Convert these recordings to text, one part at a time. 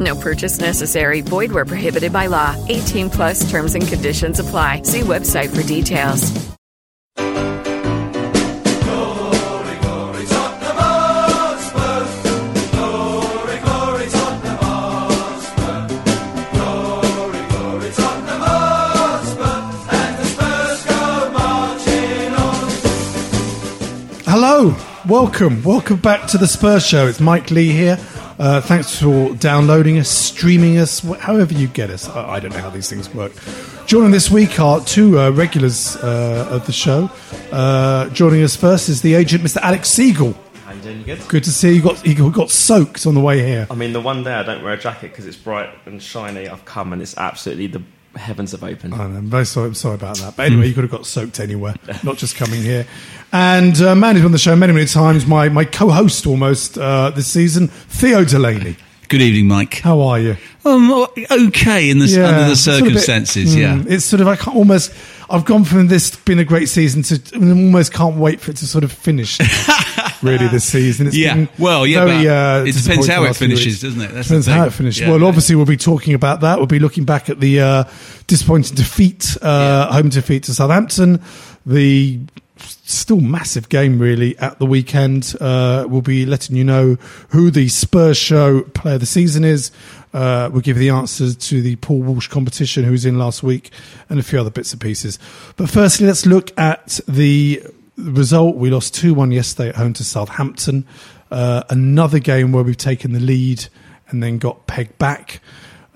No purchase necessary. Void where prohibited by law. 18 plus terms and conditions apply. See website for details. Hello, welcome, welcome back to the Spurs Show. It's Mike Leigh here. Uh, thanks for downloading us, streaming us, however you get us. I, I don't know how these things work. Joining this week are two uh, regulars uh, of the show. Uh, joining us first is the agent, Mr. Alex Segal. How you doing? You good? Good to see you. Got you got soaked on the way here. I mean, the one day I don't wear a jacket because it's bright and shiny. I've come and it's absolutely the heavens have opened. I know, I'm very sorry, I'm sorry about that. But anyway, you could have got soaked anywhere, not just coming here. And uh, man who's on the show many, many times, my, my co-host almost uh, this season, Theo Delaney. Good evening, Mike. How are you? Um, okay in the, Yeah, under the it's sort of bit- circumstances, mm, yeah. It's sort of I can't almost. I've gone from this being a great season to I almost can't wait for it to sort of finish. really, this season. It's Yeah, been well, yeah, very, but uh, it depends how it finishes, doesn't it? That's depends how it finishes. Yeah, well, yeah. obviously, we'll be talking about that. We'll be looking back at the uh, disappointing defeat, uh, home defeat to Southampton. The still massive game really at the weekend. Uh, we'll be letting you know who the Spurs show player of the season is. Uh, we'll give you the answers to the Paul Walsh competition, who was in last week, and a few other bits and pieces. But firstly, let's look at the result. We lost 2 1 yesterday at home to Southampton. Uh, another game where we've taken the lead and then got pegged back.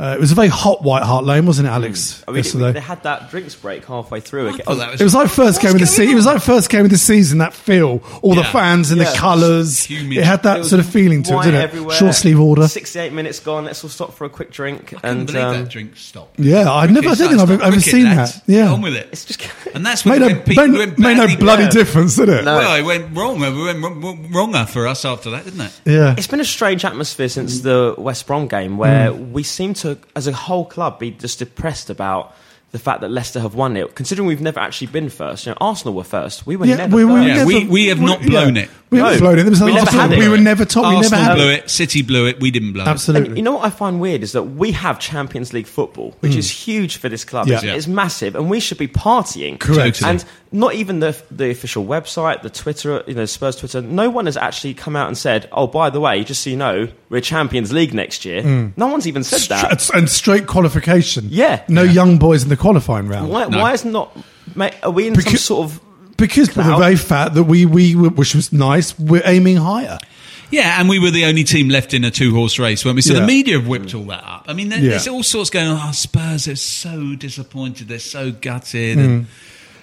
Uh, it was a very hot White Hart Lane, wasn't it, Alex? I mean, yesterday? they had that drinks break halfway through. again. Oh, that was, It was like first game of the season. It was like first game of the season. That feel, all the fans and Yeah. the colours. It had that It sort of feeling to it, didn't it? everywhere. Short sleeve order. 68 minutes gone. Let's all stop for a quick drink. I and believe um, that drink stopped. Yeah, I never. I don't think I've ever Cricket, seen lads. that. Yeah, Get on with it. it's just And that's made it no, went, made, went made no bloody yeah. difference, did it? No. Well, it went wrong. It went wrong- wrong- wronger for us after that, didn't it? Yeah, It's been a strange atmosphere since the West Brom game where we seem to, as a whole club, be just depressed about the fact that Leicester have won it. Considering we've never actually been first. You know, Arsenal were first. We were yeah. never We, we. Yeah, never, we- we have not blown it. We haven't blown it. There was We a never lot had of- it. We were never top. We never had blew it. it. City blew it. We didn't blow it. Absolutely. You know what I find weird is that we have Champions League football, which hmm. is huge for this club. Yeah. It's, Yeah. it's massive, and we should be partying. Correct. And not even the the official website, the Twitter, you know, Spurs Twitter. No one has actually come out and said, "Oh, by the way, just so you know, we're Champions League next year." Hmm. No one's even said that. And straight qualification. Yeah. no young boys in the qualifying round. Why, No. why is not? Mate, are we in some sort of? Because of the Clout. very fact that we, we, which was nice, we're aiming higher. Yeah, and we were the only team left in a two horse race, weren't we? So Yeah. the media have whipped all that up. I mean, there, Yeah. there's all sorts going on. Oh, Spurs are so disappointed. They're so gutted. Hmm. And,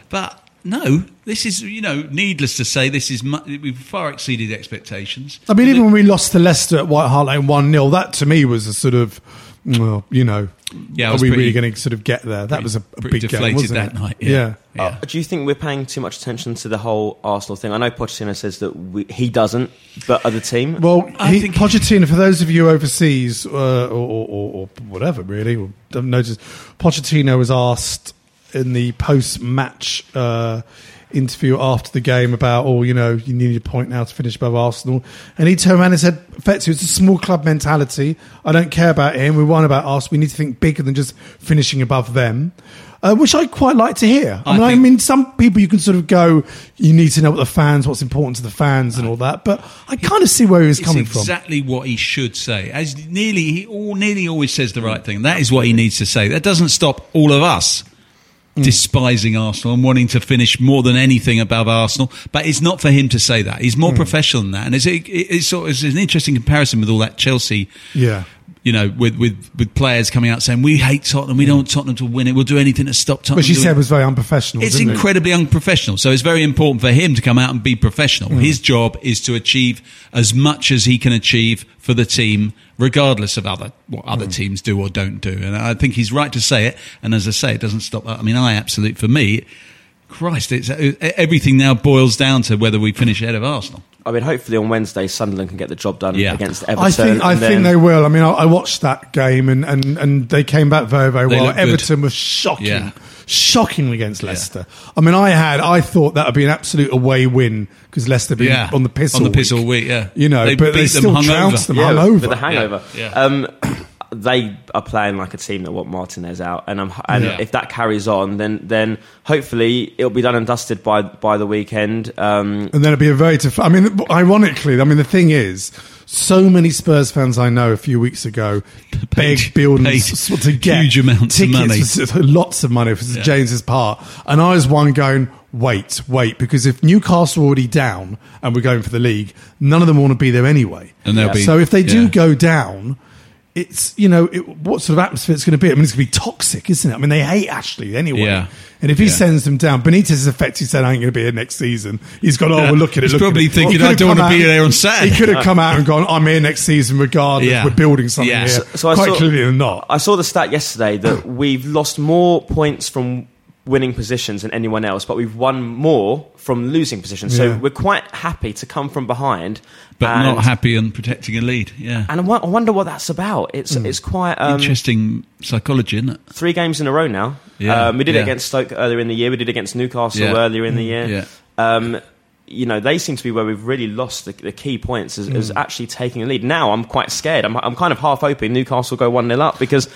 but no, this is, you know, needless to say, this is mu- we've far exceeded expectations. I mean, even when we lost to Leicester at White Hart Lane 1 0, that to me was a sort of, well, you know, Yeah, are we pretty- really going to sort of get there? That was a, a pretty big game, deflated wasn't that it? night, Yeah. yeah. Yeah. Uh, do you think we're paying too much attention to the whole Arsenal thing? I know Pochettino says that we, he doesn't, but other team. Well, I he, think- Pochettino, for those of you overseas uh, or, or, or, or whatever, really, or don't notice, Pochettino was asked in the post-match uh, interview after the game about, oh, you know, you need a point now to finish above Arsenal, and he turned around and said, "Effectively, it's a small club mentality. I don't care about him. We won about us. We need to think bigger than just finishing above them." Uh, which I quite like to hear. I, I mean, I mean, some people you can sort of go, you need to know what the fans, what's important to the fans, and all that. But I kind of see where he was coming from. exactly what he should say. As nearly he all, nearly always says the right thing. That is what he needs to say. That doesn't stop all of us. Despising Arsenal and wanting to finish more than anything above Arsenal. But it's not for him to say that. He's Mm. more professional than that. And it's, it, it's, sort of, it's an interesting comparison with all that Chelsea. Yeah. You know, with, with, with players coming out saying, we hate Tottenham, we don't want Tottenham to win it, we'll do anything to stop Tottenham. Which he said it." was very unprofessional. It's didn't it? incredibly unprofessional. So it's very important for him to come out and be professional. Mm. His job is to achieve as much as he can achieve for the team, regardless of other what other Mm. teams do or don't do. And I think he's right to say it. And as I say, it doesn't stop. I mean, I absolutely for me, Christ, it's everything now boils down to whether we finish ahead of Arsenal. I mean, hopefully on Wednesday, Sunderland can get the job done Yeah. against Everton. I think I and think they will. I mean, I, I watched that game and, and, and they came back very very They well. looked good. Everton was shocking, Yeah. Shocking against Leicester. I mean, I had I thought that would be an absolute away win because Leicester been Yeah. on the piss On all the piss week. all week, yeah. you know, They but they beat them still hungover. trounced them yeah, hungover. with the hangover. Yeah. Um, they are playing like a team that want Martinez out, and, I'm, and Yeah. if that carries on, then then hopefully it'll be done and dusted by by the weekend. Um, and then it'll be a very tough. I mean, ironically, I mean, the thing is, so many Spurs fans I know a few weeks ago begged Paid- buildings to get huge amounts of tickets money. for lots of money for St James's Park, and I was one going, wait, wait, because if Newcastle are already down and we're going for the league, none of them want to be there anyway. And they'll be- so if they do yeah. go down. It's you know it, what sort of atmosphere it's going to be. I mean, it's going to be toxic, isn't it? I mean, they hate Ashley anyway. Yeah. And if he Yeah. sends them down, Benitez is effectively said, "I ain't going to be here next season." He's gone, "Oh, well, look at it." He's look at probably it." thinking, He "I don't wanna be out- there on Saturday. He could have come out and gone, "I'm here next season, regardless. Yeah. We're building something Yeah. here." So- so I Quite saw- clearly than not. I saw the stat yesterday that we've lost more points from winning positions than anyone else, but we've won more from losing positions. So Yeah. we're quite happy to come from behind, But and, not happy in protecting a lead. Yeah. And I wonder what that's about. It's Hmm. it's quite um, Interesting psychology, isn't it? three games in a row now. Yeah, um, we did it against Stoke earlier in the year. We did it against Newcastle Yeah. earlier in the year. Yeah. Um, you know, they seem to be where we've really lost the, the key points is, Mm. is actually taking a lead. Now I'm quite scared. I'm, I'm kind of half hoping Newcastle go 1 0 up because,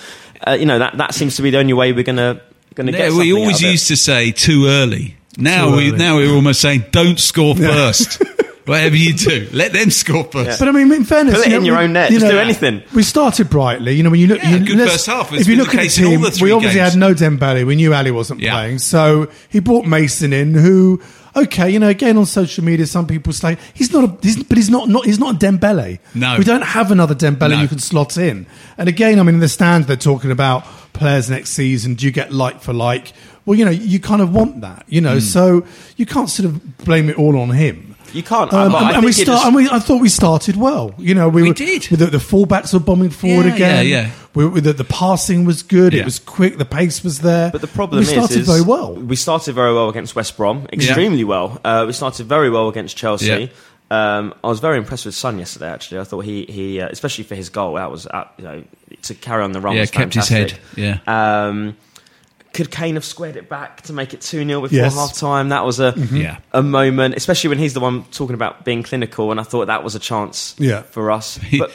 uh, you know, that, that seems to be the only way we're going to going to Yeah, get we always out of it. used to say too early. Now Too we early. now we're almost saying don't score first. Whatever you do, let them score first. But I mean, in fairness, Put it you in know, your we- own net. you Just know, do anything. We started brightly. You know, when you look, Yeah, you, good first half. It's If you look the at the team, the we obviously games. had no Dembele. We knew Alli wasn't Yeah. playing, so he brought Mason in. Who, okay, you know, again on social media, some people say he's not a, he's, but he's not, not he's not a Dembele. No. we don't have another Dembele No. you can slot in. And again, I mean, in the stands, they're talking about players next season. Do you get like for like? Well, you know, you kind of want that, you know, hmm. so you can't sort of blame it all on him. You can't. Um, and, and we start, and we, I thought we started well. You know, we, We were, did. The, the fullbacks were bombing forward Yeah, again. yeah, yeah. We, we, the, the passing was good. Yeah. It was quick. The pace was there. But the problem we is, started is very well. We started very well against West Brom, extremely well. Uh, we started very well against Chelsea. Um, I was very impressed with Son yesterday. Actually, I thought he he uh, especially for his goal that was uh, you know to carry on the run. Yeah, was kept his fantastic. head, Um, could Kane have squared it back to make it 2 0 before Yes. half time? That was a, Yeah. a moment, especially when he's the one talking about being clinical, and I thought that was a chance Yeah. for us. But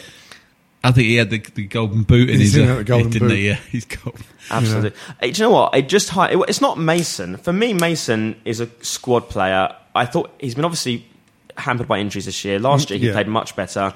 I think he had the, the golden boot in He's his. in Uh, the golden didn't boot. he? Yeah, he's got. Absolutely. Hey, do you know what? It just hi- it- it's not Mason. For me, Mason is a squad player. I thought he's been obviously hampered by injuries this year. Last year, he Yeah. played much better.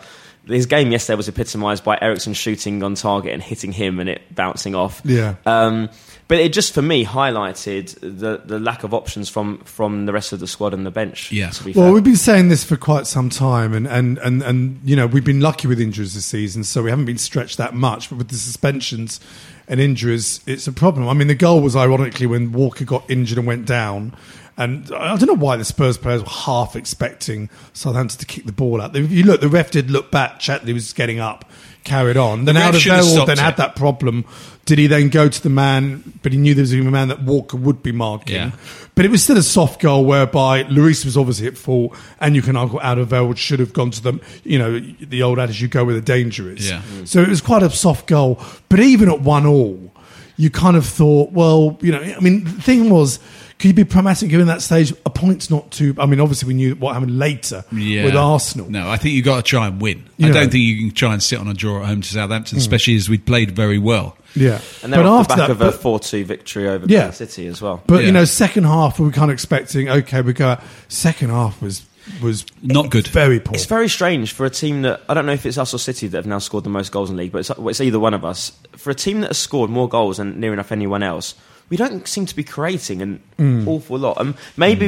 His game yesterday was epitomised by Eriksen shooting on target and hitting him and it bouncing off. Yeah. Um, but it just for me highlighted the, the lack of options from, from the rest of the squad and the bench. Yeah. To be Well, fair. we've been saying this for quite some time, and, and, and, and you know we've been lucky with injuries this season, so we haven't been stretched that much. But with the suspensions and injuries, it's a problem. I mean, the goal was ironically when Walker got injured and went down, and I don't know why the Spurs players were half expecting Southampton to kick the ball out. If you look, the ref did look back. Chadli was getting up, carried on. Then ref out of should have nowhere, stopped then had that problem. Did he then go to the man? But he knew there was a man that Walker would be marking. Yeah. But it was still a soft goal whereby Lloris was obviously at fault, and you can argue Alderweireld should have gone to them. You know, the old adage, you go where the danger is. Yeah. Mm. So it was quite a soft goal. But even at one all, you kind of thought, well, you know, I mean, the thing was, could you be pragmatic given that stage? A point's not too. I mean, obviously, we knew what happened later Yeah. with Arsenal. No, I think you've got to try and win. You I know. don't think you can try and sit on a draw at home to Southampton, hmm. especially as we played very well. Yeah, And they're but the after back that, of a 4 2 victory over Yeah. Man City as well. But Yeah. you know, second half we were kind of expecting. Okay, we go. out. Second half was was Not good. very poor. It's very strange for a team that I don't know if it's us or City that have now scored the most goals in the league, but it's, it's either one of us. For a team that has scored more goals than near enough anyone else, we don't seem to be creating an Mm. awful lot. Um, maybe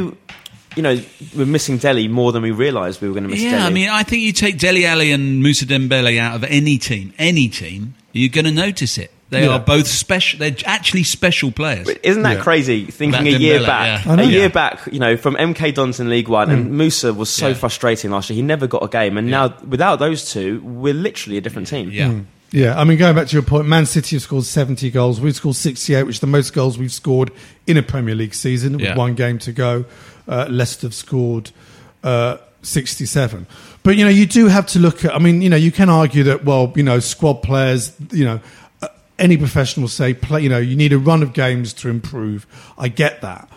you know we're missing Dele more than we realised we were going to miss. Yeah, Dele. I mean, I think you take Dele Alli and Musa Dembele out of any team, any team, you're going to notice it. They Yeah. are both special. They're actually special players. But isn't that Yeah. crazy? Thinking About a year Dembele, back, yeah. I know. a year back, you know, from MK Dons in League One, and Musa was so Yeah. frustrating last year. He never got a game, and now without those two, we're literally a different team. Yeah. Yeah, I mean, going back to your point, Man City have scored 70 goals. We've scored 68, which is the most goals we've scored in a Premier League season with Yeah. one game to go. Uh, Leicester have scored uh, 67. But, you know, you do have to look at, I mean, you know, you can argue that, well, you know, squad players, you know, uh, any professional will say, play, you know, you need a run of games to improve. I get that.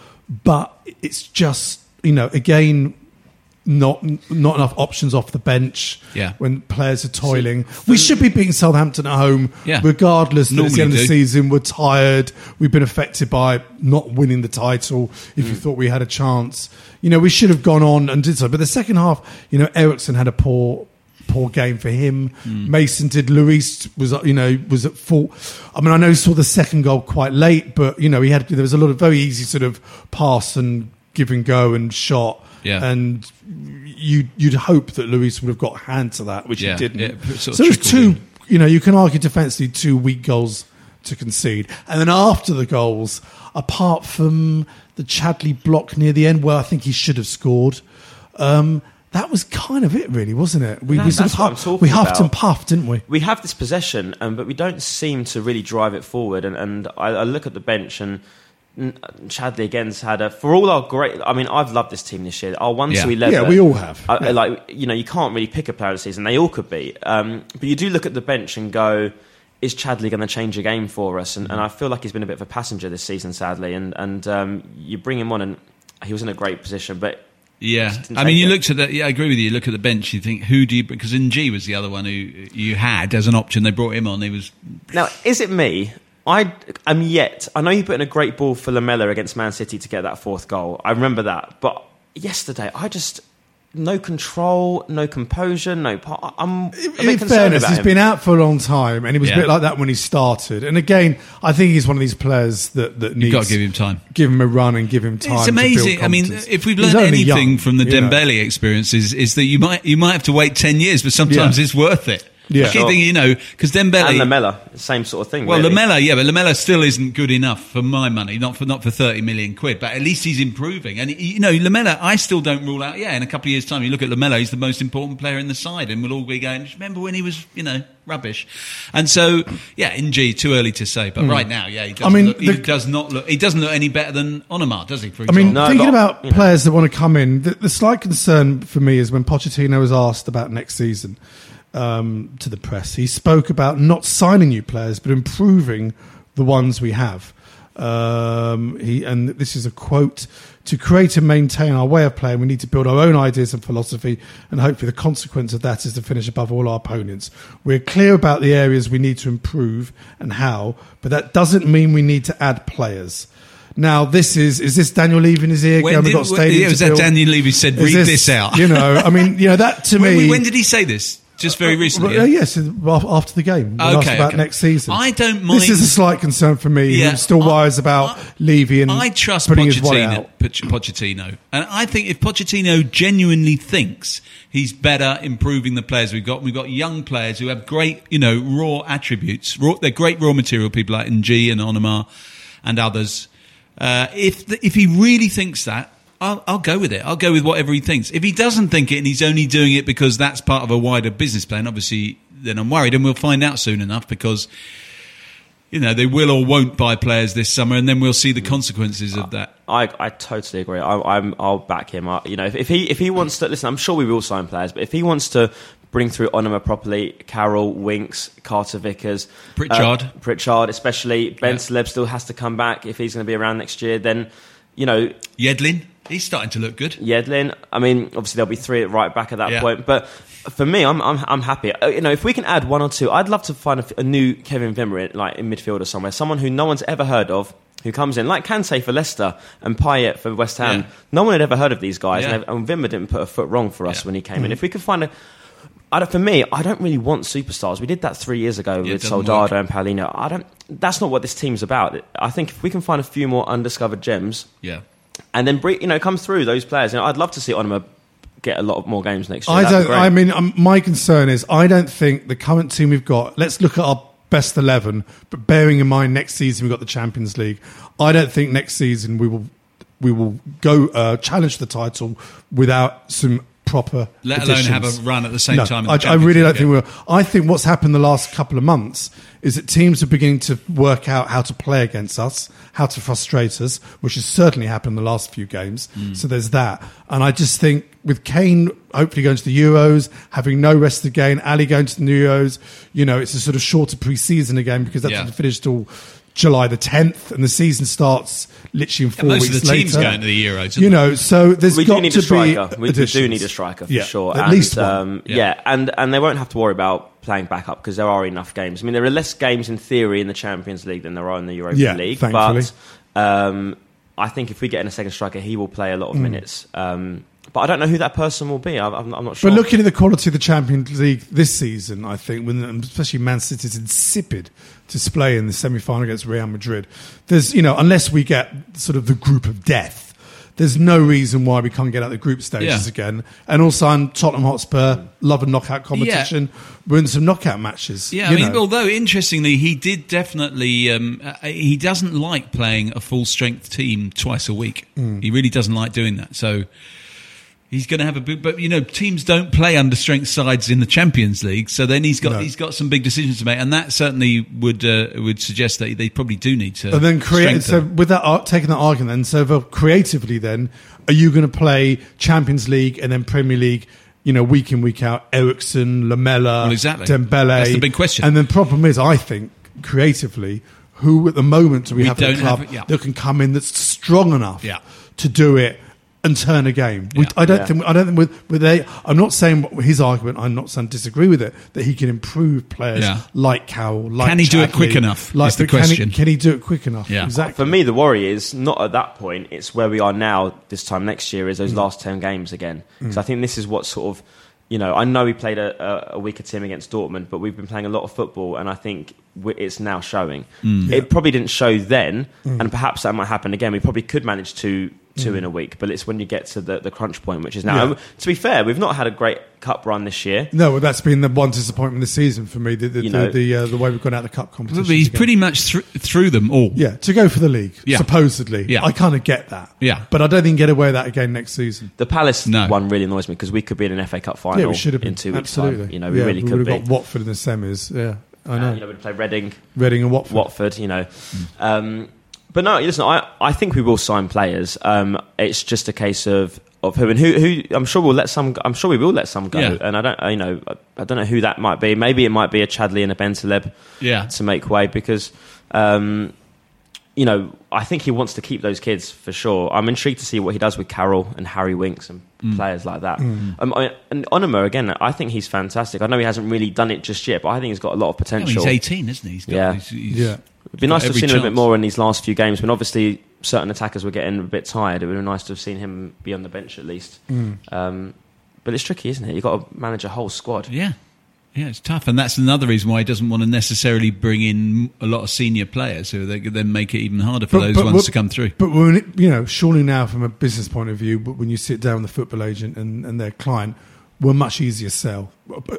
But it's just, you know, again, not not enough options off the bench Yeah. when players are toiling. we should be beating Southampton at home, Yeah. regardless it's the end of the season. We're tired. We've been affected by not winning the title. If Mm. you thought we had a chance, you know, we should have gone on and did so. But the second half, you know, Eriksen had a poor. Poor game for him. Mm. Mason did. Lloris was, you know, was at fault. I mean, I know he saw the second goal quite late, but you know, he had there was a lot of very easy sort of pass and give and go and shot. Yeah. And you you'd hope that Lloris would have got a hand to that, which Yeah, he didn't. yeah, sort of so it was two. in. You know, you can argue defensively two weak goals to concede, and then after the goals, apart from the Chadli block near the end, where I think he should have scored. Um, that was kind of it, really, wasn't it? We, That- we sort of huffed, we huffed and puffed, didn't we? we have this possession, um, but we don't seem to really drive it forward. And, and I, I look at the bench, and Chadli again's had a for all our great. I mean, I've loved this team this year. Our one Yeah. to eleven. Yeah, we all have. Yeah. Like you know, you can't really pick a player of the season. They all could be. Um, but you do look at the bench and go. Is Chadli going to change a game for us? And, and I feel like he's been a bit of a passenger this season, sadly. And and um, you bring him on, and he was in a great position, but Yeah, I mean, you it. looked at that. Yeah, I agree with you. You look at the bench. You think, who do you? Because N'Jie was the other one who you had as an option. They brought him on. He was Now, is it me? I am yet. I know you put in a great ball for Lamela against Man City to get that fourth goal. I remember that. But yesterday, I just no control, no composure, no. pa- I'm a bit in concerned fairness, about he's him. been out for a long time, and he was Yeah. a bit like that when he started. And again, I think he's one of these players that that needs gotta give him time. give him a run, and give him time. It's to build amazing. I mean, if we've learned anything young, from the you know. Dembele experience, is, is that you might you might have to wait ten years, but sometimes Yeah. it's worth it. Yeah. I keep Sure. thinking, you know, because Dembele and Lamela, same sort of thing. Well, really. Lamela, yeah, but Lamela still isn't good enough for my money. Not for not for thirty million quid, but at least he's improving. And you know, Lamela, I still don't rule out. Yeah, in a couple of years' time, you look at Lamela, he's the most important player in the side, and we'll all be going. Remember when he was, you know, rubbish? And so, yeah, N'Jie, too early to say. But right now, yeah, he doesn't. Hmm. mean, look, he the- does not look. He doesn't look any better than Onomah, does he? For I mean, No, thinking but, about you know. players that want to come in, the, the slight concern for me is when Pochettino was asked about next season um, to the press, he spoke about not signing new players but improving the ones we have. Um, he and this is a quote: "To create and maintain our way of playing, we need to build our own ideas and philosophy, and hopefully, the consequence of that is to finish above all our opponents. We're clear about the areas we need to improve and how, but that doesn't mean we need to add players." Now, this is is this Daniel Levy in his ear? When did- "We've got a when- stadium yeah, was that? Daniel Levy said, "Read this out"? You know, I mean, you know that to when, me. when did he say this? Just very recently. Well, uh, yes, after the game. Okay, about okay. next season. I don't mind- This is a slight concern for me. Yeah, still I- wires about I- Levy and I trust putting Pochettino. Pochettino, and I think if Pochettino genuinely thinks he's better improving the players we've got, we've got young players who have great, you know, raw attributes. Raw, they're great raw material people like N'Jie and Onomah and others. Uh, if the, if he really thinks that. I'll, I'll go with it. I'll go with whatever he thinks. If he doesn't think it and he's only doing it because that's part of a wider business plan, obviously, then I'm worried, and we'll find out soon enough because you know, they will or won't buy players this summer, and then we'll see the consequences of that. I, I totally agree. I, I'm, I'll back him. I, you know, if, if he if he wants to listen, I'm sure we will sign players, but if he wants to bring through Onomah properly, Carroll, Winks, Carter Vickers, Pritchard. uh, Pritchard, especially Ben Yeah. Celeb still has to come back if he's going to be around next year. Then, you know, Yedlin, he's starting to look good. Yedlin. I mean, obviously there'll be three at right back at that Yeah. point. But for me, I'm, I'm I'm happy. Uh, You know, if we can add one or two, I'd love to find a new Kevin Wimmer in, like in midfield or somewhere, someone who no one's ever heard of. Who comes in like Kante for Leicester and Payet for West Ham? Yeah. No one had ever heard of these guys, Yeah. and, and Wimmer didn't put a foot wrong for us when he came in. If we could find a, for me, I don't really want superstars. We did that three years ago Yeah, with Soldado work. and Paulinho. I don't. That's not what this team's about. I think if we can find a few more undiscovered gems, Yeah. And then you know come through those players. You know, I'd love to see Onomah get a lot of more games next year. I That'd don't. I mean, um, my concern is I don't think the current team we've got. Let's look at our best eleven, but bearing in mind next season we've got the Champions League. I don't think next season we will we will go uh, challenge the title without some proper. Let alone have a run at the same No, time. I, the I really don't think we will. I think what's happened the last couple of months is that teams are beginning to work out how to play against us, how to frustrate us, which has certainly happened the last few games. Mm. So there's that. And I just think with Kane hopefully going to the Euros, having no rest again, Alli going to the Euros, you know, it's a sort of shorter pre-season again because that's Yeah. doesn't finish till July the 10th and the season starts literally in four most of weeks the later. teams going to the Euros, You know, so there's we got do need to a striker. be We, we do need a striker for Yeah, sure. At and, least one. Um, Yeah. yeah. and and they won't have to worry about playing backup because there are enough games. I mean, there are less games in theory in the Champions League than there are in the Europa Yeah, League. thankfully. But um, I think if we get in a second striker, he will play a lot of minutes. Um, but I don't know who that person will be. I'm, I'm I'm not sure. But looking at the quality of the Champions League this season, I think, when especially Man City's insipid display in the semi-final against Real Madrid, there's you know unless we get sort of the group of death, there's no reason why we can't get out the group stages Yeah. again. And also, on Tottenham Hotspur love a knockout competition, win some knockout matches. Yeah, you I mean, know. although interestingly, he did definitely. Um, uh, he doesn't like playing a full strength team twice a week. Hmm. He really doesn't like doing that. So he's going to have a big. But you know, teams don't play under strength sides in the Champions League. So then he's got No. he's got some big decisions to make, and that certainly would uh, would suggest that they probably do need to. and then create so with that taking that argument then so creatively then are you going to play champions league and then premier league you know week in week out eriksen lamela Well, exactly. dembele That's the big question. and the problem is i think creatively who at the moment do we, We have at the club have yeah. that can come in that's strong enough Yeah. to do it and turn a game. We, Yeah. I don't Yeah. think. I don't think with, with they. I'm not saying his argument. I'm not saying disagree with it. That he can improve players Yeah. like Carroll. Like Can he do it quick enough, Like is the but can he- question. Can he, do it quick enough? Yeah. exactly. For me, the worry is not at that point. It's where we are now. This time next year is those Mm. last ten games again. So I think this is what sort of, you know, I know we played a, a, a weaker team against Dortmund, but we've been playing a lot of football, and I think it's now showing. Mm. It probably didn't show then, and perhaps that might happen again. We probably could manage two two in a week, but it's when you get to the, the crunch point, which is now. Mm. Yeah. And to be fair, we've not had a great cup run this year. No, well, that's been the one disappointment this season for me. The the You the, know- the, uh, the way we've gone out the cup competition. But he's pretty much thr- through them all. yeah to go for the league. Yeah. supposedly. Yeah. I kind of get that. Yeah. but I don't think get away with that again next season. The Palace No. one really annoys me because we could be in an FA Cup final yeah, we should have been in two weeks' absolutely. time. You know, we yeah, really we could would be. have got Watford in the semis. Yeah, I know. Uh, you know, we'd play Reading, Reading and Watford. Watford, you know. Um, but no, listen, I, I think we will sign players. Um, it's just a case of, of who and who, who. I'm sure we'll let some. I'm sure we will let some go. Yeah. And I don't, you know, I, I don't know who that might be. Maybe it might be a Chadli and a Bentaleb Yeah. to make way because, um, you know, I think he wants to keep those kids for sure. I'm intrigued to see what he does with Carroll and Harry Winks and Mm. players like that. Um, I, and Onomah again, I think he's fantastic. I know he hasn't really done it just yet, but I think he's got a lot of I mean, potential. he's 18, isn't he? He's got, Yeah. he's- he's- Yeah. It'd be nice to have every seen him a bit more in these last few games when obviously certain attackers were getting a bit tired. It would have been nice to have seen him be on the bench at least. Mm. Um, but it's tricky, isn't it? You've got to manage a whole squad. Yeah. Yeah, it's tough. And that's another reason why he doesn't want to necessarily bring in a lot of senior players who they could then make it even harder for But- those but ones what- to come through. But when it, you know, surely now from a business point of view, but when you sit down with the football agent and, and their client, we're much easier to sell.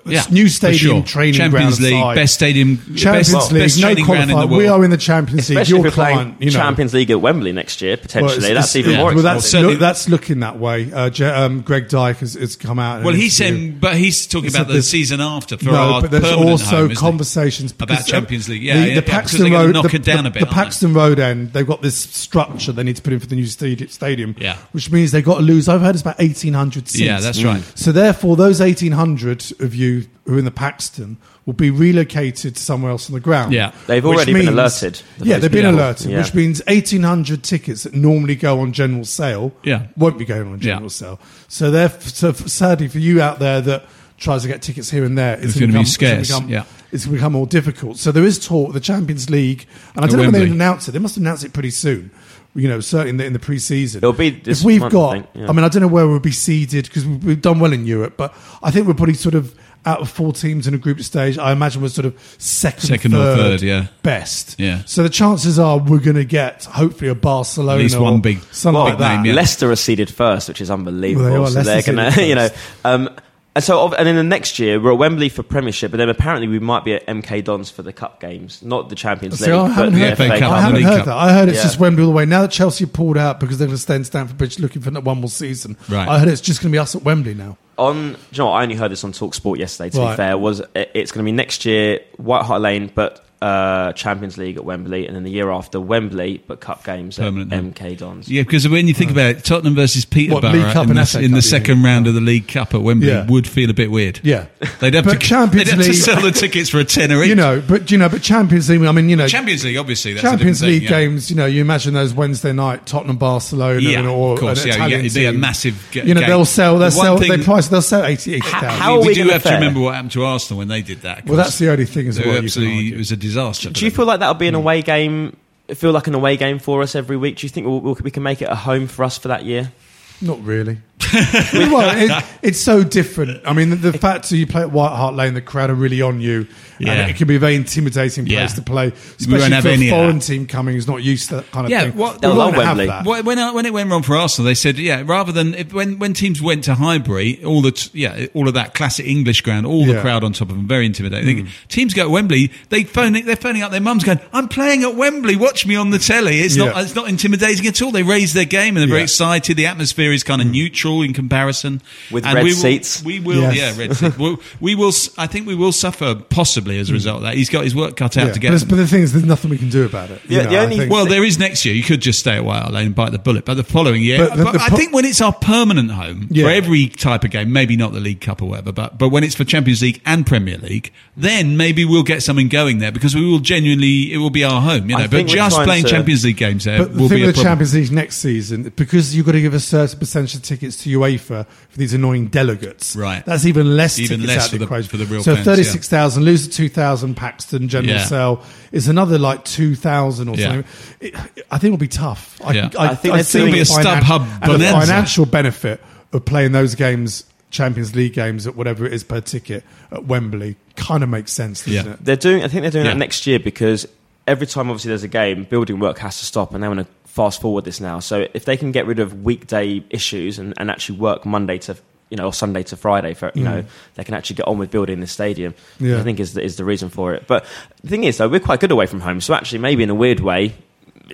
Yeah, new stadium, sure. training Champions ground League, aside. best stadium, Champions best, League, best no training ground in the qualifier. world. We are in the Champions League. Especially Your if we're playing client, you know, Champions League at Wembley next year, potentially. Well, that's it's- even yeah, more well, that's, look, that's looking that way. Uh, Je- um, Greg Dyke has, has come out. Well, an he's saying, but he's talking He about the season after for no, our but there's permanent also home, conversations about uh, Champions League. Yeah, the, yeah, the yeah, Paxton Road, knock the, it down a bit. the? Paxton Road end, they've got this structure they need to put in for the new stadium. Yeah. which means they've got to lose. I've heard it's about eighteen hundred seats. Yeah, that's right. So therefore, those eighteen hundred of you who are in the Paxton will be relocated to somewhere else on the ground. Yeah. They've which already been alerted. Yeah, they've been Yeah. alerted, Yeah. which means 1,800 tickets that normally go on general sale Yeah. won't be going on Yeah. general sale. So, they're, so f- sadly for you out there that tries to get tickets here and there, it's, It's gonna gonna be become- it's scarce, become- yeah. It's going to become more difficult. So there is talk, the Champions League, and I don't know when they Wembley. announce it. They must announce it pretty soon. You know, certainly in the, in the pre-season. It'll be this if we've month, I got. think, yeah. I mean, I don't know where we'll be seeded because we've, we've done well in Europe, but I think we're probably sort of out of four teams in a group stage. I imagine we're sort of second, Second or third, yeah. best. Yeah. So the chances are we're going to get hopefully a Barcelona, At least or one big- something Well, like that. name, yeah. Leicester are seeded first, which is unbelievable. Well, they are. so they're gonna, you know, um, and so of- and then the next year we're at Wembley for Premiership, but then apparently we might be at MK Dons for the cup games, not the Champions See, League, I haven't heard, FA FA Cup. I haven't heard Cup. that. I heard it's Yeah. just Wembley all the way. Now that Chelsea pulled out because they're going to stay in Stamford Bridge looking for that one more season, Right. I heard it's just going to be us at Wembley now. On, do you know what? I only heard this on Talk Sport yesterday. To Right. be fair, was it's going to be next year White Hart Lane, but uh, Champions League at Wembley, and then the year after Wembley, but cup games Permanent, at yeah. MK Dons. Yeah, because when you think about it, Tottenham versus Peterborough League Cup in, the, FA in the second mean? round of the League Cup at Wembley Yeah. would feel a bit weird. Yeah. They'd have, to, Champions they'd have to League- sell the tickets for a tenner each. You know, but you know, but Champions League. I mean, you know, Champions League, obviously. That's Champions different League thing, yeah. games. You know, you imagine those Wednesday night Tottenham, Barcelona, Yeah, and, or of course, an yeah, Italian yeah, they're a team. massive ga- You know, game. they'll sell. They'll The sell. thing- they price. They'll sell eighty eight How- how we, we do gonna have to remember what happened to Arsenal when they did that. Well, that's the only thing as well. were You absolutely, it was a disaster. Do you feel like that'll be an hmm. away game? Feel like an away game for us every week? Do you think we'll, we'll, we can make it a home for us for that year? Not really. well, it, it's so different. I mean, the, the fact that you play at White Hart Lane, the crowd are really on you, Yeah. and it can be a very intimidating place Yeah. to play, We won't especially have for a foreign that. team coming who's not used to that kind of Yeah, thing. what- We They'll won't love have Wembley. that. When, when, when it went wrong for Arsenal, they said, yeah, rather than if, when when teams went to Highbury, all the t- yeah, all of that classic English ground, all the crowd on top of them, very intimidating. Mm. Teams go to Wembley, they phone they're phoning up their mums, going, "I'm playing at Wembley, watch me on the telly." It's not it's not intimidating at all. They raise their game and they're very excited. The atmosphere is kind of mm. neutral in comparison, With and red we will, seats. We will, Yes. yeah, red seats. We'll, we will. s- I think we will suffer possibly as a hmm. result of that. He's got his work cut out Yeah. to But, get. it's- them. but the thing is, there's nothing we can do about it. you The- know, the only- think. Well, there is next year. You could just stay at White Lane and bite the bullet. But the following year, But the- but the I pro- think when it's our permanent home Yeah. for every type of game, maybe not the League Cup or whatever, but but when it's for Champions League and Premier League, then maybe we'll get something going there because we will genuinely it will be our home. You I know, but just playing to- Champions League games there But the will thing be a with the problem. Champions League next season, because you've got to give a certain percentage of tickets to UEFA for these annoying delegates. Right. That's even less Even tickets less out for of the- equation. for the real So fans, yeah. 36,000, lose the 2,000 Paxton General Yeah. Sale is another like 2,000 or Yeah. something. It, I think it'll be tough. I, Yeah. I think I they're see doing the a StubHub finan- and the financial benefit of playing those games, Champions League games at whatever it is per ticket at Wembley, kind of makes sense, doesn't Yeah. it? They're doing. I think they're doing Yeah. that next year because every time obviously there's a game, building work has to stop, and they want to fast forward this now. So if they can get rid of weekday issues and, and actually work Monday to you know or Sunday to Friday for you know they can actually get on with building this stadium. Mm. Yeah. I think is the, is the reason for it. But the thing is though, we're quite good away from home, so actually maybe in a weird way,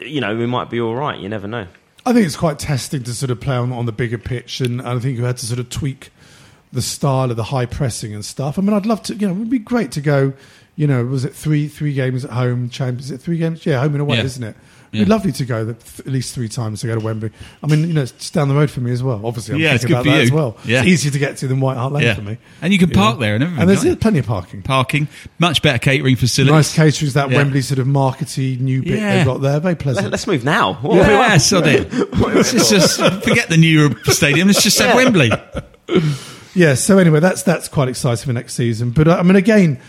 you know, we might be all right. You never know. I think it's quite testing to sort of play on, on the bigger pitch, and I think you had to sort of tweak the style of the high pressing and stuff. I mean, I'd love to, you know, it would be great to go. You know, was it three three games at home? Champions, is it three games? Yeah, home and away, Yeah. isn't it? Yeah. It'd be lovely to go th- at least three times to go to Wembley. I mean, you know, it's down the road for me as well. Obviously, I'm Yeah, it's thinking good about for that you. as well. Yeah. It's easier to get to than White Hart Lane Yeah. for me. And you can You park know. there and everything. And there's plenty of parking. parking, much better catering facilities. Nice caterers, that Yeah. Wembley sort of markety new bit Yeah. they've got there. Very pleasant. Let, us move now. What are we- Yeah, sod it. Let's just, just forget the new stadium. Let's just have Wembley. Yeah. So anyway, that's that's quite exciting for next season. But uh, I mean, again,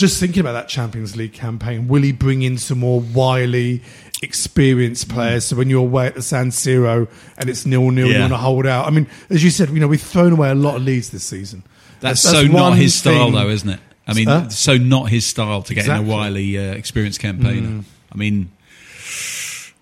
just thinking about that Champions League campaign, will he bring in some more wily, experienced Mm. players? So when you're away at the San Siro and it's nil nil, you Yeah. want to hold out. I mean, as you said, you know, we've thrown away a lot of leads this season. That's, so not one his style, thing- though, isn't it? I mean, Huh? so not his style to get Exactly. in a wily, uh, experienced campaigner. I mean,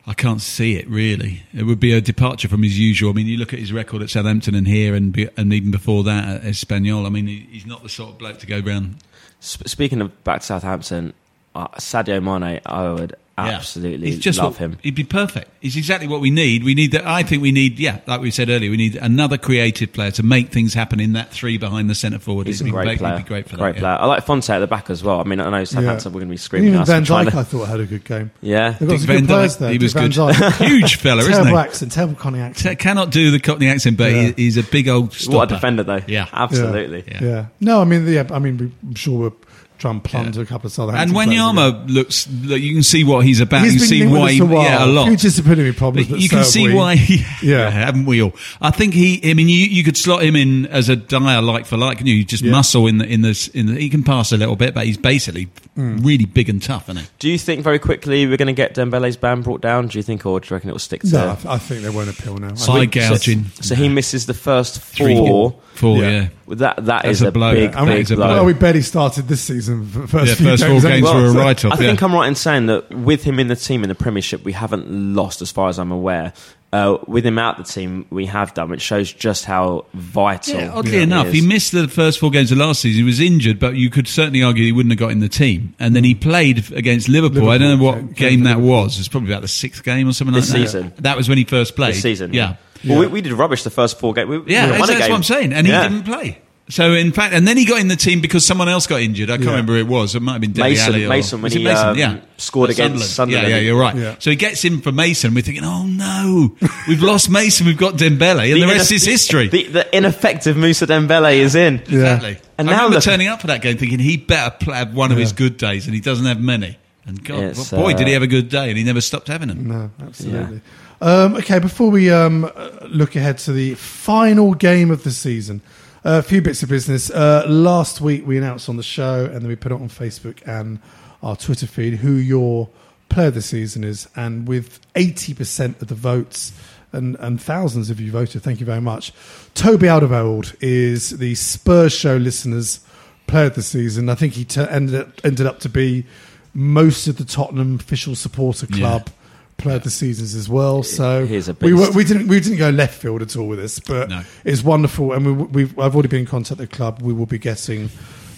I can't see it really. It would be a departure from his usual. I mean, you look at his record at Southampton and here, and be, and even before that at Espanyol. I mean, he, he's not the sort of bloke to go round. Sp- speaking of back to Southampton, uh, Sadio Mane, I would absolutely He's just love what- him. He'd be perfect. He's exactly what we need. We need that. I think we need, yeah, like we said earlier, we need another creative player to make things happen in that three behind the centre forward. He's a He'd be great he'd player. be great for great that. player. I like Fonte at the back as well. I mean, I know Southampton we're going to be screaming Even at us. Van for Dijk, to- I thought had a good game. yeah. They've got Dick some Van good players Dijk, there. he Dick was Van good. Dijk. Huge fella, isn't terrible he? accent, terrible Connie T- accent. Cannot do the Cockney accent, but Yeah. he, he's a big old stopper. What a defender, though. Yeah. absolutely. Yeah. Yeah. No, I mean, yeah, I mean, I'm sure we'll try and plunder a couple of Southampton And players again. Wanyama looks, look, you can see what he's about. He's you been see linked why, he, a while. yeah, a lot. few disciplinary problems, but you so can have see we. why. He, Yeah. haven't we all? I think he. I mean, you, you could slot him in as a Dier like for like. Can you? Just Yeah. muscle in the in the in the. He can pass a little bit, but he's basically Hmm. really big and tough, isn't he? Do you think very quickly we're going to get Dembele's ban brought down? Do you think, or do you reckon it will stick to? No, I, I think they won't appeal now. Side gouging. So he misses the first Three. four. Four, Yeah. yeah. That that That's is a a, blow. big, Yeah, big it's a blow. blow. Well, we barely started this season. First Yeah, few first four games, games anyway. were a write-off. I think. I'm right in saying that with him in the team in the Premiership, we haven't lost, as far as I'm aware. Uh, with him out the team, we have done, which shows just how vital. Yeah, oddly he enough, is. he missed the first four games of last season. He was injured, but you could certainly argue he wouldn't have got in the team. And then he played against Liverpool. I don't know what game that was. It's probably about the sixth game or something This like that. season. That was when he first played. this season. Yeah. Well, we, we did rubbish the first four games. We, Yeah, we that's, that's game. what I'm saying. And Yeah. he didn't play. So in fact, and then he got in the team because someone else got injured. I can't Yeah. remember who it was. It might have been Dele Mason- Alli or Mason, when he, Mason? um, yeah. scored At against Sunderland. Yeah, yeah, you're right. Yeah. So he gets in for Mason. We're thinking, oh no, we've lost Mason. We've got Dembele, and the, rest ineff- is history. The, the ineffective Musa Dembele is in. Exactly. And I now remember look- turning up for that game thinking he better pl- have one of his good days, and he doesn't have many. And God, It's, boy, uh, did he have a good day, and he never stopped having them. No, absolutely. Um, okay, before we um, look ahead to the final game of the season, a few bits of business. Uh, last week we announced on the show, and then we put it on Facebook and our Twitter feed who your player of the season is, and with eighty percent of the votes. And, and thousands of you voted. Thank you very much. Toby Alderweireld is the Spurs show listeners' player of the season. I think he t- ended up, ended up to be most of the Tottenham official supporter club player of the seasons as well. So He a we were, we didn't we didn't go left field at all with this, but No. it's wonderful. And we, we've I've already been in contact with the club. We will be getting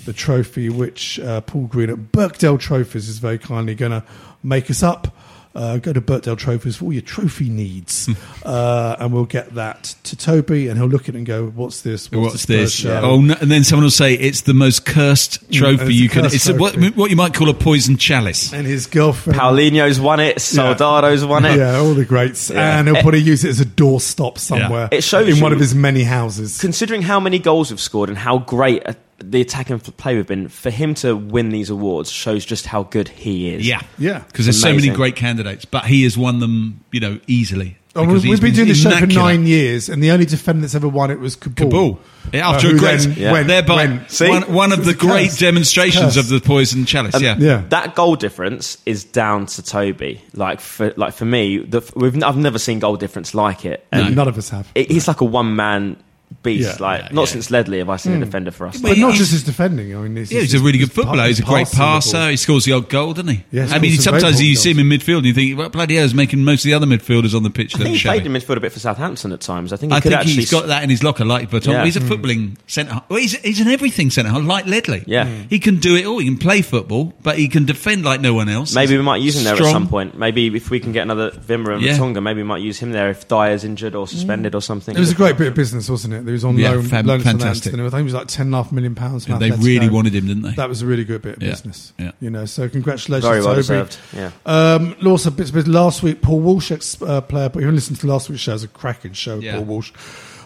the trophy, which uh, Paul Green at Birkdale Trophies is very kindly going to make us up. Uh, go to Birkdale Trophies for all your trophy needs, uh, and we'll get that to Toby, and he'll look at it and go, "What's this? What's the Spurs this? show?" Oh, no, and then someone will say it's the most cursed trophy it's you can. It's a, what, what you might call a poison chalice. And his girlfriend, Paulinho's won it. Soldado's won it. yeah, all the greats, Yeah. and he'll probably use it as a doorstop somewhere. It shows in one of his many houses. Considering how many goals we've scored and how great uh, the attacking play we've been, for him to win these awards shows just how good he is. Yeah, Yeah. Because there's so many great candidates, but he has won them, you know, easily. Oh, we've he's been doing this show for nine years, and the only defender that's ever won it was Kaboul. Kaboul. Yeah, after Uh, a great, then Yeah. went- thereby went- See? one, one of the great curse. demonstrations Curse. of the poison chalice. And yeah, Yeah. That goal difference is down to Toby. Like for like for me, the, we've I've never seen goal difference like it. And None of us have. it, he's like a one man beast. Yeah. like Yeah, not yeah. since Ledley have I seen a hmm. defender for us. But But not just his defending. I mean, he's, Yeah, he's a really good footballer. He's a great passing the ball. passer. He scores the odd goal, doesn't he? Yeah, I mean, scores some very sometimes you see him in midfield and you think, well, bloody hell, he's making most of the other midfielders on the pitch I look think he shabby. played in midfield a bit for Southampton at times. I think he I think actually. he's got that in his locker, like Vertonghen. Yeah. He's a hmm. footballing centre. Well, he's, he's an everything centre, like Ledley. Yeah. Mm. he can do it all. He can play football, but he can defend like no one else. Maybe we might use him there Strong. at some point. Maybe if we can get another Wimmer and Yeah. Maybe we might use him there if Dier's injured or suspended hmm. or something. It was a great bit of business, wasn't it? There was on Yeah, loan, fab- loan to fantastic. Southampton. I think it was like ten and a half million pounds. from Yeah, they Atletico. really wanted him, didn't they? That was a really good bit of Yeah, business. yeah. You know, so congratulations, Very well Toby. deserved. Yeah. Um, also, bits of last week, Paul Walsh, ex uh, player, but you listened to last week's show, it was a cracking show, Yeah. Paul Walsh.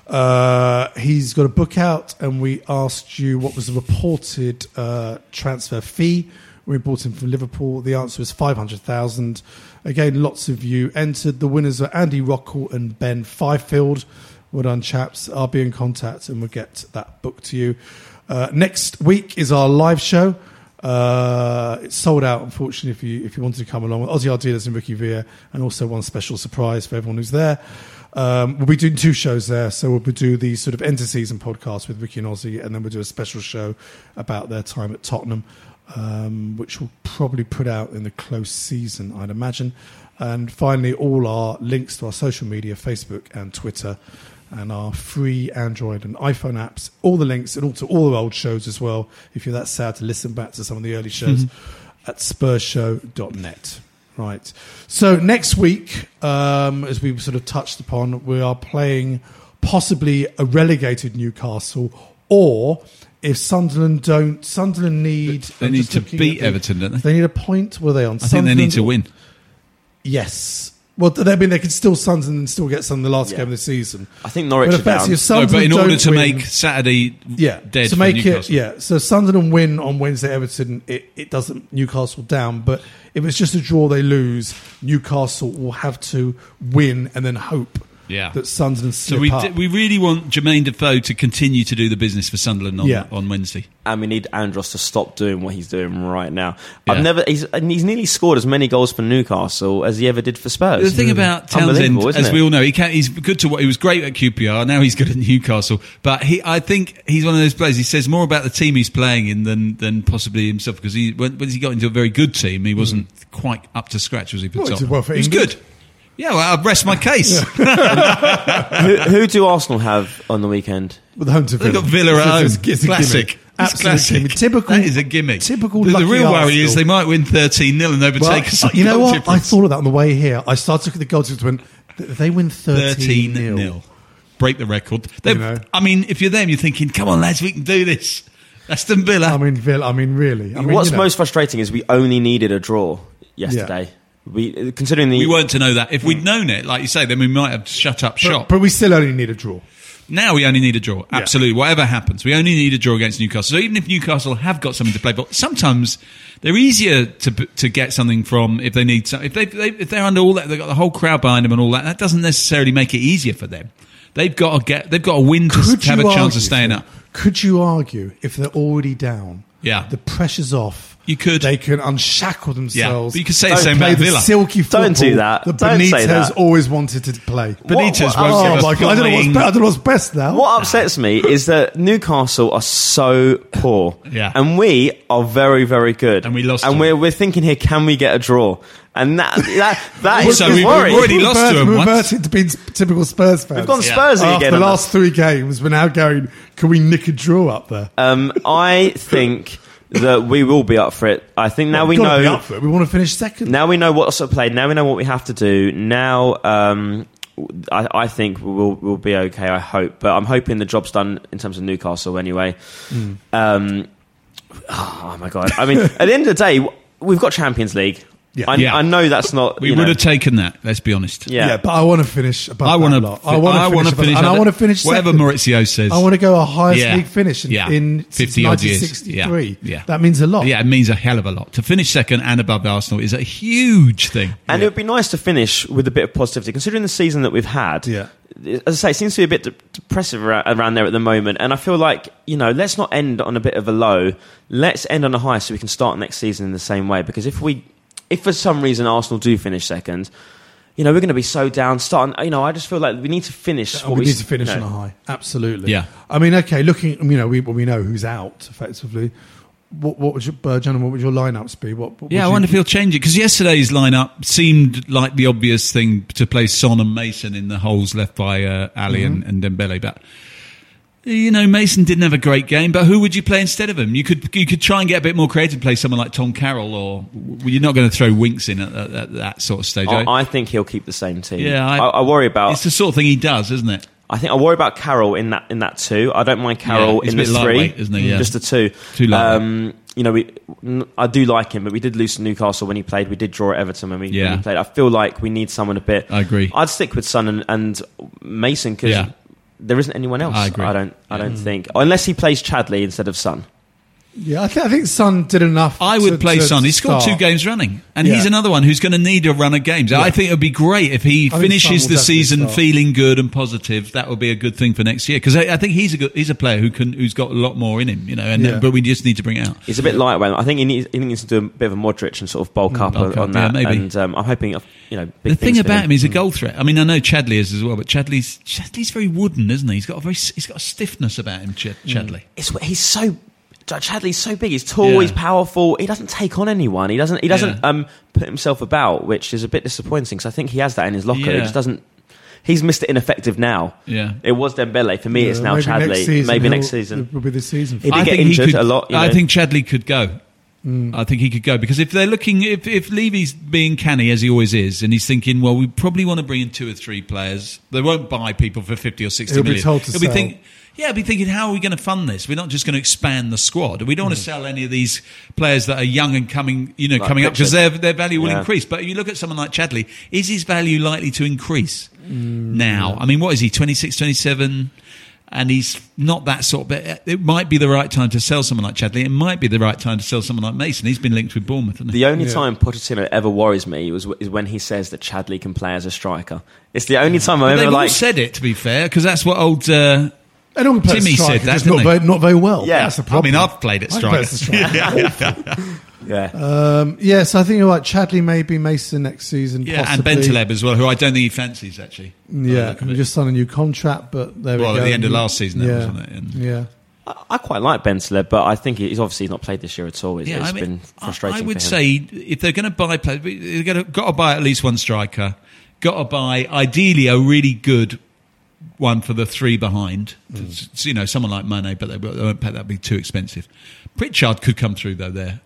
Uh, he's got a book out, and we asked you what was the reported uh, transfer fee when we bought him from Liverpool. The answer was 500,000. Again, lots of you entered. The winners are Andy Rockall and Ben Fifield. Well done, chaps. I'll be in contact and we'll get that book to you. Uh, next week is our live show. Uh, it's sold out, unfortunately, if you if you wanted to come along. Ossie Ardiles and Ricky Villa, and also one special surprise for everyone who's there. Um, we'll be doing two shows there. So we'll do the sort of end of season podcast with Ricky and Ossie, and then we'll do a special show about their time at Tottenham, um, which we'll probably put out in the close season, I'd imagine. And finally, all our links to our social media, Facebook and Twitter, and our free Android and iPhone apps, all the links, and also all the old shows as well, if you're that sad to listen back to some of the early shows, at spursshow.net. Right. So next week, um, as we sort of touched upon, we are playing possibly a relegated Newcastle, or if Sunderland don't, Sunderland need. They need to beat the- Everton, don't they? They need a point. Were they on? I think they need to win. Yes. Well, I mean, they could still Sunderland and still get some in the last Yeah. game of the season. I think Norwich But are effectively, down. if No, but in order to win- make Saturday yeah, dead to for make Newcastle. it yeah. So Sunderland and win on Wednesday, Everton it, it doesn't Newcastle down. But if it's just a draw, they lose. Newcastle will have to win and then hope Yeah. that Sunderland So we, up. d- we really want Jermaine Defoe to continue to do the business for Sunderland on, Yeah. on Wednesday. and we need Andros to stop doing what he's doing right now. Yeah. I've never he's and he's nearly scored as many goals for Newcastle as he ever did for Spurs. The thing hmm. about Townsend, Unbelievable, isn't as it? we all know, he can, he's good to what he was great at QPR. Now he's good at Newcastle, but he, I think he's one of those players. He says more about the team he's playing in than than possibly himself because he when, when he got into a very good team, he wasn't hmm. quite up to scratch. Was he? for Well, he did Tottenham? well for he was England. good. Yeah, well, I rest my case. who, who do Arsenal have on the weekend? with home to They've Villa. got Villa at home. It's, it's, it's a classic. Absolute classic. gimme. Typical. That is a gimmick. Typical. The, the real worry is they might win 13 0 and overtake Well, us. on you know goal what? I thought of that on the way here. I started looking at the goals and went, if they win 13 13 0. 0. Break the record. They've- know. I mean, if you're them, you're thinking, come on, lads, we can do this. Aston Villa. I mean, Villa, I mean, really. I mean, What's you know, most frustrating is we only needed a draw yesterday. We considering the we weren't to know that. If we'd hmm. known it, like you say, then we might have shut up shop. But, but we still only need a draw. now we only need a draw. Absolutely. Whatever happens, we only need a draw against Newcastle. So even if Newcastle have got something to play for, sometimes they're easier to to get something from if they need some, if they, they if they're under all that they've got the whole crowd behind them and all that. That doesn't necessarily make it easier for them. They've got to get they've got to win to Could have a you chance argue, of staying up. Could you argue if they're already down? Yeah. the pressure's off. You could. They can unshackle themselves. but you could say the same about the Villa. silky football Don't do that. that Don't Benitez say that. always wanted to play. Benitez What- won't Oh give a my god! I don't know what's flying- be- I don't know what's best now. What upsets me is that Newcastle are so poor, Yeah. and we are very, very good, And we lost. And we're, we're thinking here, can we get a draw? And that that that is Also, the we've worry. already lost to Revert- them once. reverted to being typical Spurs fans. We've gone Yeah. Spursy After again. the last three games, we're now going. Can we nick a draw up there? Um, I think that we will be up for it. I think now we gotta be know. up for it. We want to finish second. Now we know what's at play. Now we know what we have to do. Now, um, I, I think we'll we'll be okay. I hope, but I'm hoping the job's done in terms of Newcastle anyway. Hmm. Um, oh my god! I mean, at the end of the day, we've got Champions League. Yeah. I, Yeah. I know that's not. We would know, have taken that. Let's be honest. Yeah. Yeah, but I want to finish above I want that to. lot. I want to finish, above- finish. and I want to finish whatever second. Mauricio says. I want to go a highest Yeah. league finish in, Yeah. in since 50 odd years. 1963. Yeah. Yeah. That means a lot. Yeah, it means a hell of a lot. To finish second and above Arsenal is a huge thing. And it would be nice to finish with a bit of positivity, considering the season that we've had. Yeah. As I say, it seems to be a bit de- depressive around, around there at the moment. And I feel like, you know, let's not end on a bit of a low. Let's end on a high so we can start next season in the same way. Because if we, if for some reason Arsenal do finish second, you know, we're going to be so down. Starting, you know, I just feel like we need to finish. Oh, what we need to finish you know. on a high. Absolutely. Yeah. I mean, okay, looking, you know, we, we know who's out effectively. What, what would your, uh, John, what would your lineups be? What, what Yeah, would I wonder if he'll change it because yesterday's lineup seemed like the obvious thing to play Son and Mason in the holes left by uh, Alli and, and Dembele, but. You know, Mason didn't have a great game, but who would you play instead of him? You could you could try and get a bit more creative, play someone like Tom Carroll, or well, you're not going to throw Winks in at, at, at that sort of stage. I, I think he'll keep the same team. Yeah, I, I- worry about. it's the sort of thing he does, isn't it? I think I worry about Carroll in that in that two. I don't mind Carroll he's in the three, isn't he? Yeah. just the two. Too lightweight. Um, you know, we, I do like him, but we did lose to Newcastle when he played. We did draw at Everton when we, when Yeah. he played. I feel like we need someone a bit. I agree. I'd stick with Son and, and Mason because Yeah. There isn't anyone else. I agree. don't. I don't mm. think unless he plays Chadli instead of Son. Yeah, I, th- I think Son did enough. I would to- play to Son. He scored start. two games running, and Yeah. he's another one who's going to need a run of games. I think it would be great if he Son finishes the season start. feeling good and positive. That would be a good thing for next year because I, I think he's a good, he's a player who can who's got a lot more in him, you know. And Yeah. but we just need to bring it out. He's a bit lightweight. I think he needs, he needs to do a bit of a Modric and sort of bulk up Mm, bulk on, up, on yeah, that. maybe. And um, I'm hoping, you know, big the thing about him, him. he's a goal threat. I mean, I know Chadli is as well, but Chadli's Chadli's very wooden, isn't he? He's got a very he's got a stiffness about him, Ch- Chadli. it's he's so Chadli's so big. He's tall. Yeah. He's powerful. He doesn't take on anyone. He doesn't. He doesn't Yeah. um, put himself about, which is a bit disappointing because I think he has that in his locker. He just doesn't. He's Mr. Ineffective now. Yeah. It was Dembele. For me, it's Yeah, now maybe Chadli. Next season maybe he'll- next season. It will be this season. He did get injured could, a lot, you I know. think Chadli could go. I think he could go because if they're looking, if if Levy's being canny as he always is, and he's thinking, well, we probably want to bring in two or three players. They won't buy people for fifty or sixty He'll be told to He'll be sell. think- yeah, I'll be thinking, how are we going to fund this? We're not just going to expand the squad. We don't want to Mm. sell any of these players that are young and coming, you know, Like coming up because their their value will Yeah. increase. But if you look at someone like Chadli, is his value likely to increase Mm, now? I mean, what is he? 26, 27? And he's not that sort. But it might be the right time to sell someone like Chadli. It might be the right time to sell someone like Mason. He's been linked with Bournemouth, hasn't he? The only Yeah. time Pochettino ever worries me was is when he says that Chadli can play as a striker. It's the only time I've ever like. said it, to be fair, because that's what old. Uh, And all players Timmy striker, said that, just didn't very, not very well. Yeah. that's the problem. I mean, I've played at I played striker. as a striker. yeah, um, yeah, so I think you're right. Chadli, maybe Mason next season. yeah, possibly. and Bentaleb as well, who I don't think he fancies actually. Yeah, Look at we it. just signed a new contract, but there Well, we at the end of last season, that yeah. wasn't it? And- yeah. I, I quite like Bentaleb, but I think he's obviously not played this year at all. It's, Yeah, it's I mean, been frustrating. I would for him. say if they're going to buy players, they've got to, got to buy at least one striker. Got to buy ideally a really good one for the three behind. So, you know, someone like Mane, but they, won't- they won't pay that. Be too expensive. Pritchard could come through though there,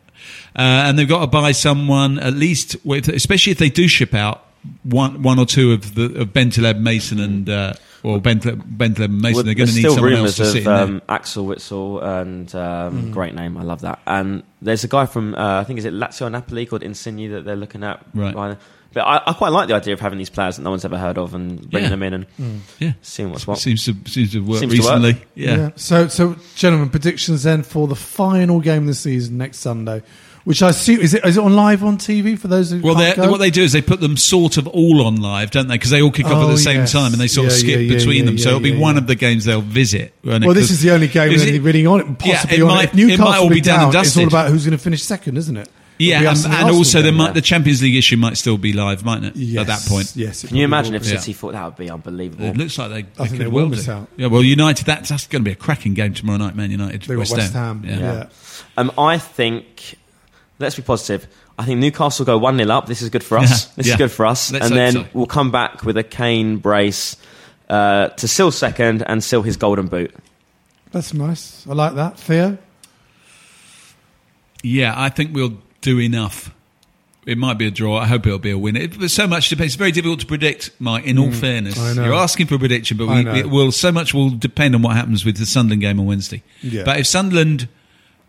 uh, and they've got to buy someone at least, with, especially if they do ship out one one or two of the of Bentaleb, Mason, and uh, or Bentaleb, Bentaleb and Mason. Well, they're going to need someone else to sit of in there. um, Axel Witsel and um, Hmm. great name, I love that. And there's a guy from uh, I think is it Lazio Napoli called Insigne that they're looking at. Right. But I, I quite like the idea of having these players that no one's ever heard of and bringing Yeah. them in and hmm. Yeah, seeing what's what. seems to seems to work Seems to work. recently. yeah. So, so gentlemen, predictions then for the final game of the season next Sunday, which I assume is it is it on live on TV for those who Well, go? what they do is they put them sort of all on live, don't they? Because they all kick off at Oh, the same yes. time and they sort of skip yeah, yeah, between yeah, them. so it'll be yeah, one of the games they'll visit. won't it? well, this 'Cause- is the only game Is really, it- really on it. Yeah, Possibly it on might- it Newcastle might all will be done and down, It's all about who's going to finish second, isn't it? It'll Yeah, and, and also there game. might, the Champions League issue might still be live, mightn't it? Yes, At that point. yes. Can you imagine if be. City thought that would be unbelievable? It looks like they, they think could they well will do. miss out. Yeah, well, United, that's, that's going to be a cracking game tomorrow night, Man United. They West, West Ham. Ham. Yeah. Um, I think. Let's be positive. I think Newcastle go one 0 up. This is good for us. Yeah, This yeah. is good for us. Let's and then so. we'll come back with a Kane brace uh, to seal second and seal his golden boot. That's nice. I like that. Theo? Yeah, I think we'll do enough. It might be a draw. I hope it'll be a win. It, but so much depends. It's very difficult to predict, Mike. In all fairness, Mm, know. you're asking for a prediction, but we, it will so much will depend on what happens with the Sunderland game on Wednesday. Yeah. But if Sunderland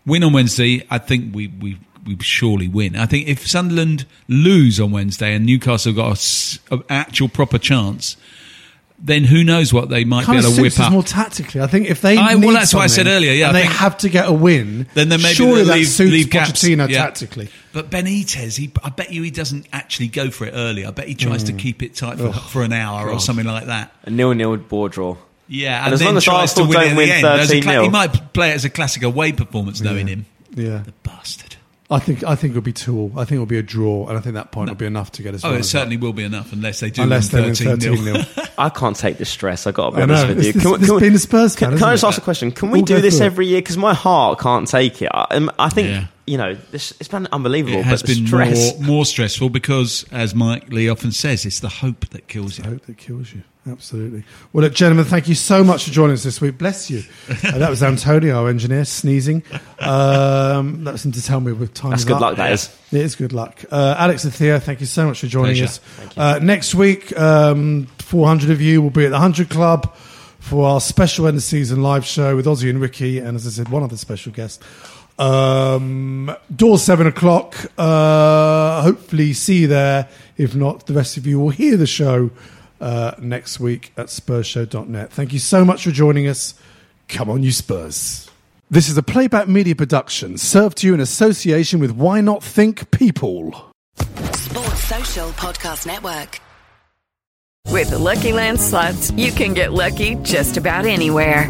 win on Wednesday, I think we we we surely win. I think if Sunderland lose on Wednesday and Newcastle got an actual proper chance, then who knows what they might Kind be of able to suits whip us up. more tactically. I think if they I- well, that's what I said earlier, yeah, and they have to get a win, Then there maybe surely they'll that leave- suits leave gaps. Pochettino Yeah. tactically. But Benitez, he, I bet you he doesn't actually go for it early. I bet he tries Mm. to keep it tight for, for an hour or something like that. A nil nil board draw. Yeah, And and, as then long as to Arsenal win it don't at win the end. A 13-0. he might play it as a classic away performance, knowing him. Yeah, The bastard. I think I think it'll be two. all. I think it'll be a draw, and I think that point will be enough to get us. Oh, it certainly up. will be enough unless they do unless they win win 13 0 nil. I can't take the stress. I got to be honest with you. This- this- this we- being a Spurs fan, can, can I just it? ask a question? Can we We'll do this through every year? Because my heart can't take it. I, um, I think Yeah. You know this. It's been unbelievable. It has but been stress. more, more stressful because, as Mike Leigh often says, it's the hope that kills I you. hope that kills you. Absolutely. Well, look, gentlemen, thank you so much for joining us this week. Bless you. Uh, that was Antonio, our engineer, sneezing. Um, that was him to tell me with time. That's good up. luck. That is. It is good luck. Uh, Alex and Theo, thank you so much for joining Pleasure. us. Uh, next week, um, 400 of you will be at the 100 Club for our special end of season live show with Ossie and Ricky, and as I said, one other special guest. Um, doors seven o'clock. Uh, hopefully, see you there. If not, the rest of you will hear the show uh, next week at SpursShow.net. Thank you so much for joining us. Come on, you Spurs. This is a playback media production served to you in association with Why Not Think People. Sports Social Podcast Network. With the Lucky Land slots, you can get lucky just about anywhere.